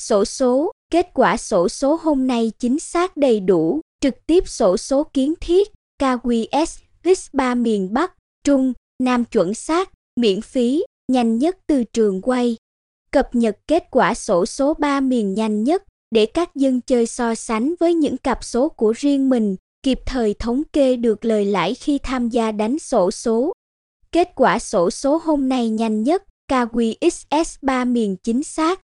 Sổ số, kết quả sổ số hôm nay chính xác đầy đủ, trực tiếp sổ số kiến thiết, KQS, X3 miền Bắc, Trung, Nam chuẩn xác, miễn phí, nhanh nhất từ trường quay. Cập nhật kết quả sổ số 3 miền nhanh nhất để các dân chơi so sánh với những cặp số của riêng mình, kịp thời thống kê được lời lãi khi tham gia đánh sổ số. Kết quả sổ số hôm nay nhanh nhất, KQXS3 miền chính xác,